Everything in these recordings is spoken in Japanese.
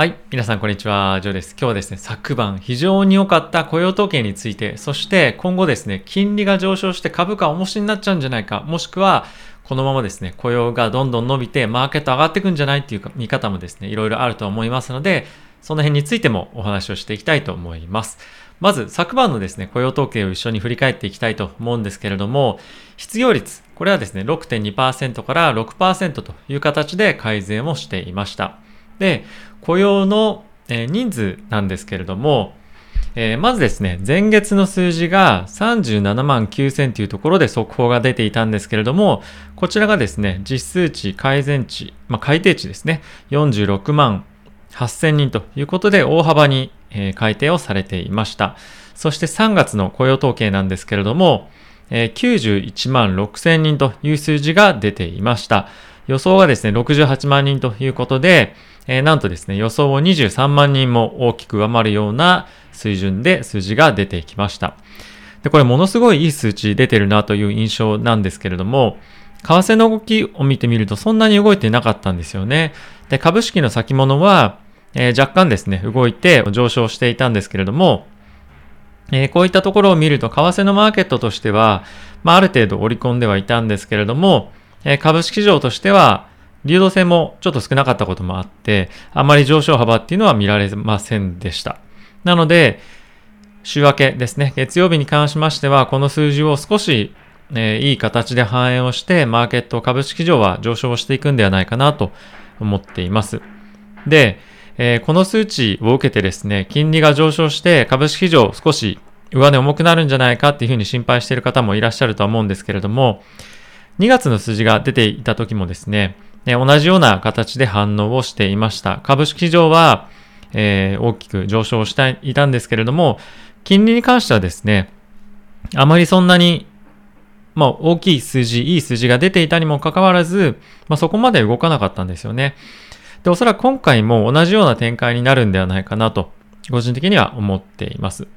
はい。皆さん、こんにちは。ジョーです。今日はですね、昨晩非常に良かった雇用統計について、そして今後ですね、金利が上昇して株価重しになっちゃうんじゃないか、もしくは、このままですね、雇用がどんどん伸びて、マーケット上がっていくんじゃないっていう見方もですね、いろいろあると思いますので、その辺についてもお話をしていきたいと思います。まず、昨晩のですね、雇用統計を一緒に振り返っていきたいと思うんですけれども、失業率、これはですね、6.2%から6%という形で改善をしていました。で、雇用の人数なんですけれども、えー、まずですね、前月の数字が37万9000というところで速報が出ていたんですけれども、こちらがですね、実数値、改善値、まあ、改定値ですね、46万8000人ということで大幅に、え、改定をされていました。そして3月の雇用統計なんですけれども、えー、91万6000人という数字が出ていました。予想がですね、68万人ということで、えー、なんとですね、予想を23万人も大きく上回るような水準で数字が出てきました。で、これものすごいいい数値出てるなという印象なんですけれども、為替の動きを見てみるとそんなに動いてなかったんですよね。で、株式の先物は、えー、若干ですね、動いて上昇していたんですけれども、えー、こういったところを見ると、為替のマーケットとしては、まあ、ある程度織り込んではいたんですけれども、えー、株式市場としては、流動性もちょっと少なかったこともあって、あまり上昇幅っていうのは見られませんでした。なので、週明けですね、月曜日に関しましては、この数字を少し、えー、いい形で反映をして、マーケット株式市場は上昇していくんではないかなと思っています。で、えー、この数値を受けてですね、金利が上昇して株式市場少し上値重くなるんじゃないかっていうふうに心配している方もいらっしゃるとは思うんですけれども、2月の数字が出ていた時もですね、同じような形で反応をしていました。株式市場は、えー、大きく上昇していたんですけれども、金利に関してはですね、あまりそんなに、まあ、大きい数字、いい数字が出ていたにもかかわらず、まあ、そこまで動かなかったんですよね。で、おそらく今回も同じような展開になるんではないかなと、個人的には思っています。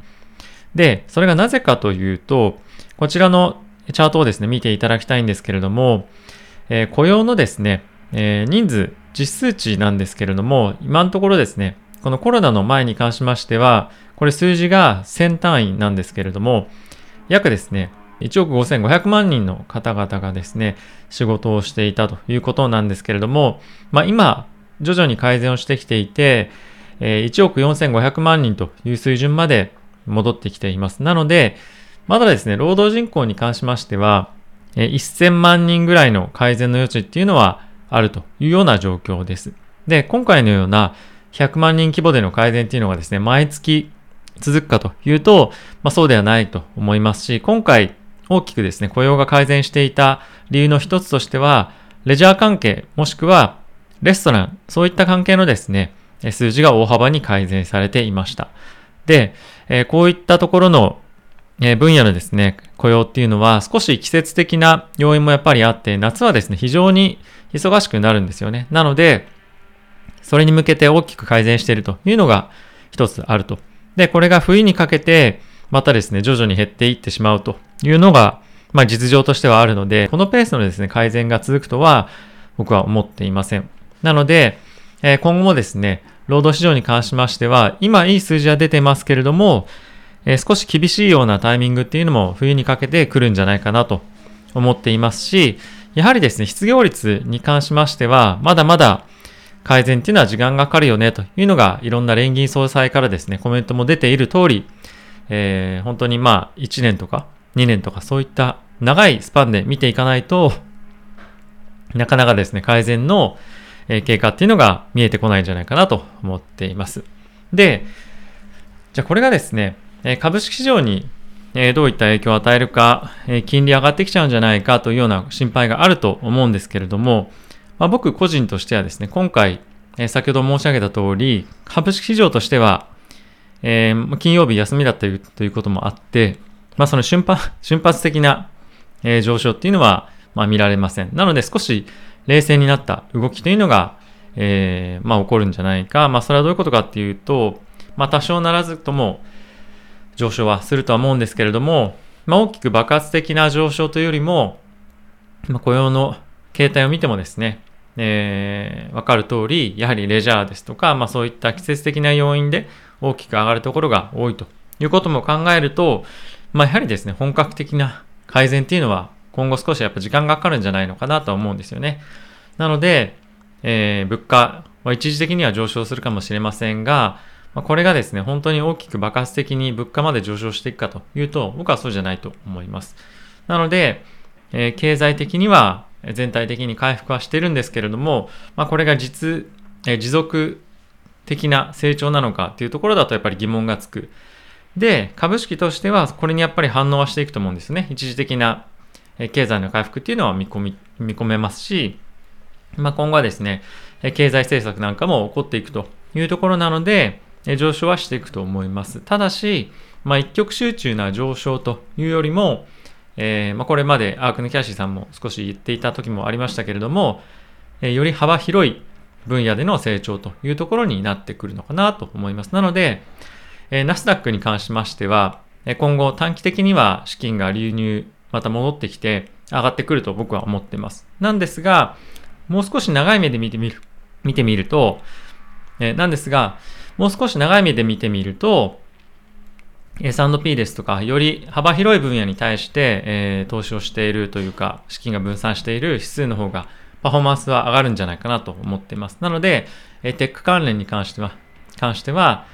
で、それがなぜかというと、こちらのチャートをですね、見ていただきたいんですけれども、えー、雇用のですね、えー、人数、実数値なんですけれども、今のところですね、このコロナの前に関しましては、これ数字が1000単位なんですけれども、約ですね、1億5500万人の方々がですね、仕事をしていたということなんですけれども、まあ今、徐々に改善をしてきていて、1億4500万人という水準まで戻ってきています。なので、まだですね、労働人口に関しましては、1000万人ぐらいの改善の余地っていうのはあるというような状況です。で、今回のような100万人規模での改善っていうのがですね、毎月続くかというと、まあ、そうではないと思いますし、今回大きくですね、雇用が改善していた理由の一つとしては、レジャー関係、もしくはレストラン、そういった関係のですね、数字が大幅に改善されていました。で、えこういったところのえ分野のですね、雇用っていうのは少し季節的な要因もやっぱりあって、夏はですね、非常に忙しくなるんですよね。なので、それに向けて大きく改善しているというのが一つあると。で、これが冬にかけて、またですね、徐々に減っていってしまうというのが、まあ実情としてはあるので、このペースのですね、改善が続くとは僕は思っていません。なので、え今後もですね、労働市場に関しましては、今いい数字は出てますけれども、え少し厳しいようなタイミングっていうのも冬にかけて来るんじゃないかなと思っていますし、やはりですね、失業率に関しましては、まだまだ改善っていうのは時間がかかるよねというのが、いろんな連銀総裁からですね、コメントも出ている通り、えー、本当にまあ、1年とか2年とかそういった長いスパンで見ていかないと、なかなかですね、改善の経過っていうのが見えてこないんじゃないかなと思っています。で、じゃあこれがですね、株式市場にどういった影響を与えるか、金利上がってきちゃうんじゃないかというような心配があると思うんですけれども、まあ、僕個人としてはですね、今回、先ほど申し上げた通り、株式市場としては、えー、金曜日休みだったということもあって、まあ、その瞬発 瞬発的な、上昇っていうのは、まあ、見られません。なので少し冷静になった動きというのが、えー、まあ、起こるんじゃないか。まあ、それはどういうことかっていうと、まあ、多少ならずとも、上昇はするとは思うんですけれども、まあ、大きく爆発的な上昇というよりも、まあ、雇用の形態を見てもですね、えー、わかる通り、やはりレジャーですとか、まあそういった季節的な要因で大きく上がるところが多いということも考えると、まあやはりですね、本格的な改善っていうのは今後少しやっぱ時間がかかるんじゃないのかなとは思うんですよね。なので、えー、物価は一時的には上昇するかもしれませんが、まあ、これがですね、本当に大きく爆発的に物価まで上昇していくかというと、僕はそうじゃないと思います。なので、えー、経済的には全体的に回復はしてるんですけれども、まあ、これが実、えー、持続的な成長なのかっていうところだとやっぱり疑問がつく。で、株式としてはこれにやっぱり反応はしていくと思うんですね。一時的な経済の回復っていうのは見込み、見込めますし、まあ、今後はですね、経済政策なんかも起こっていくというところなので、上昇はしていくと思います。ただし、まあ、一極集中な上昇というよりも、えー、まあ、これまでアークのキャシーさんも少し言っていた時もありましたけれども、えー、より幅広い分野での成長というところになってくるのかなと思います。なので、えー、ナスダックに関しましては、今後短期的には資金が流入、また戻ってきて上がってくると僕は思っています。なんですが、もう少し長い目で見てみる、見てみると、え、なんですが、もう少し長い目で見てみると、S&P ですとか、より幅広い分野に対して、えー、投資をしているというか、資金が分散している指数の方が、パフォーマンスは上がるんじゃないかなと思っています。なので、えー、テック関連に関しては、関しては、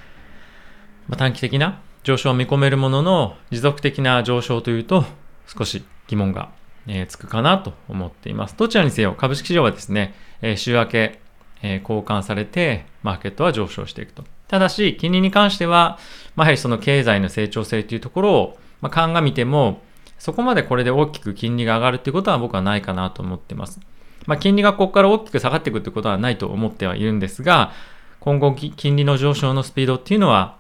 まあ、短期的な上昇を見込めるものの、持続的な上昇というと、少し疑問が、えー、つくかなと思っています。どちらにせよ、株式市場はですね、え、週明け、え、交換されて、マーケットは上昇していくと。ただし、金利に関しては、まあ、やはりその経済の成長性というところを、まあ、鑑みても、そこまでこれで大きく金利が上がるっていうことは僕はないかなと思ってます。まあ、金利がここから大きく下がっていくってことはないと思ってはいるんですが、今後金利の上昇のスピードっていうのは、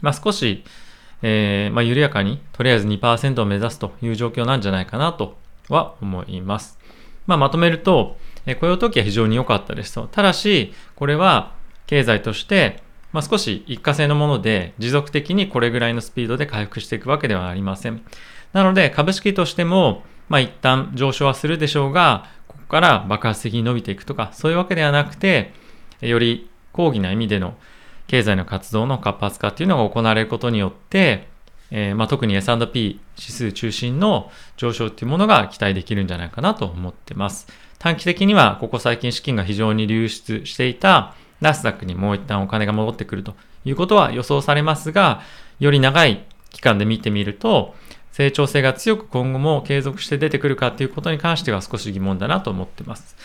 まあ、少し、えー、まあ、緩やかに、とりあえず2%を目指すという状況なんじゃないかなとは思います。まあ、まとめると、雇用統計は非常に良かったですと。ただし、これは経済として、まあ、少し一過性のもので持続的にこれぐらいのスピードで回復していくわけではありません。なので株式としても、まあ、一旦上昇はするでしょうが、ここから爆発的に伸びていくとか、そういうわけではなくて、より高義な意味での経済の活動の活発化っていうのが行われることによって、えー、まあ、特に S&P 指数中心の上昇っていうものが期待できるんじゃないかなと思ってます。短期的にはここ最近資金が非常に流出していたナスダックにもう一旦お金が戻ってくるということは予想されますが、より長い期間で見てみると、成長性が強く今後も継続して出てくるかということに関しては少し疑問だなと思っています。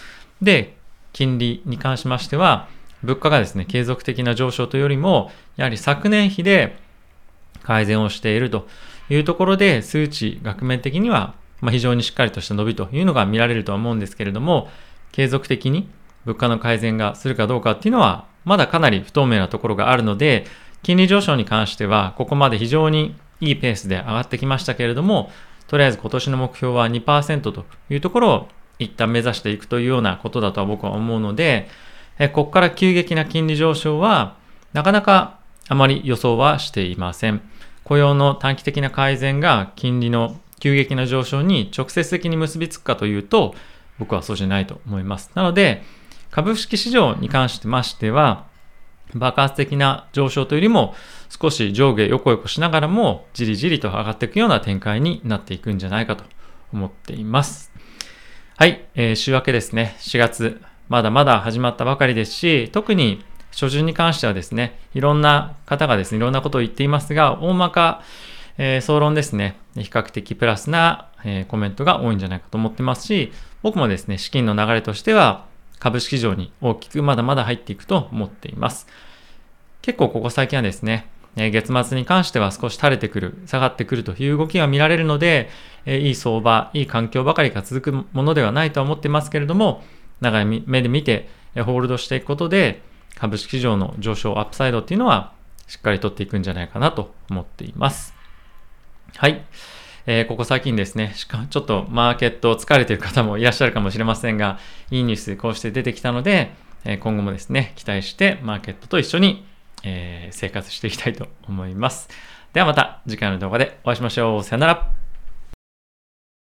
で、金利に関しましては、物価がですね、継続的な上昇というよりも、やはり昨年比で改善をしているというところで、数値、額面的には、ま非常にしっかりとした伸びというのが見られるとは思うんですけれども、継続的に物価の改善がするかどうかっていうのは、まだかなり不透明なところがあるので、金利上昇に関しては、ここまで非常にいいペースで上がってきましたけれども、とりあえず今年の目標は2%というところを一旦目指していくというようなことだとは僕は思うので、えここから急激な金利上昇は、なかなかあまり予想はしていません。雇用の短期的な改善が金利の急激な上昇に直接的に結びつくかというと、僕はそうじゃないと思います。なので、株式市場に関してましては、爆発的な上昇というよりも、少し上下横横しながらも、じりじりと上がっていくような展開になっていくんじゃないかと思っています。はい、えー、週明けですね、4月、まだまだ始まったばかりですし、特に初旬に関してはですね、いろんな方がですね、いろんなことを言っていますが、大まか、えー、総論ですね、比較的プラスな、えー、コメントが多いんじゃないかと思ってますし、僕もですね、資金の流れとしては、株式市場に大きくまだまだ入っていくと思っています。結構ここ最近はですね、月末に関しては少し垂れてくる、下がってくるという動きが見られるので、いい相場、いい環境ばかりが続くものではないとは思ってますけれども、長い目で見てホールドしていくことで、株式市場の上昇、アップサイドっていうのはしっかり取っていくんじゃないかなと思っています。はい。えー、ここ最近ですね、しかちょっとマーケット疲れてる方もいらっしゃるかもしれませんが、いいニュースこうして出てきたので、えー、今後もですね、期待してマーケットと一緒に、えー、生活していきたいと思います。ではまた次回の動画でお会いしましょう。さよなら。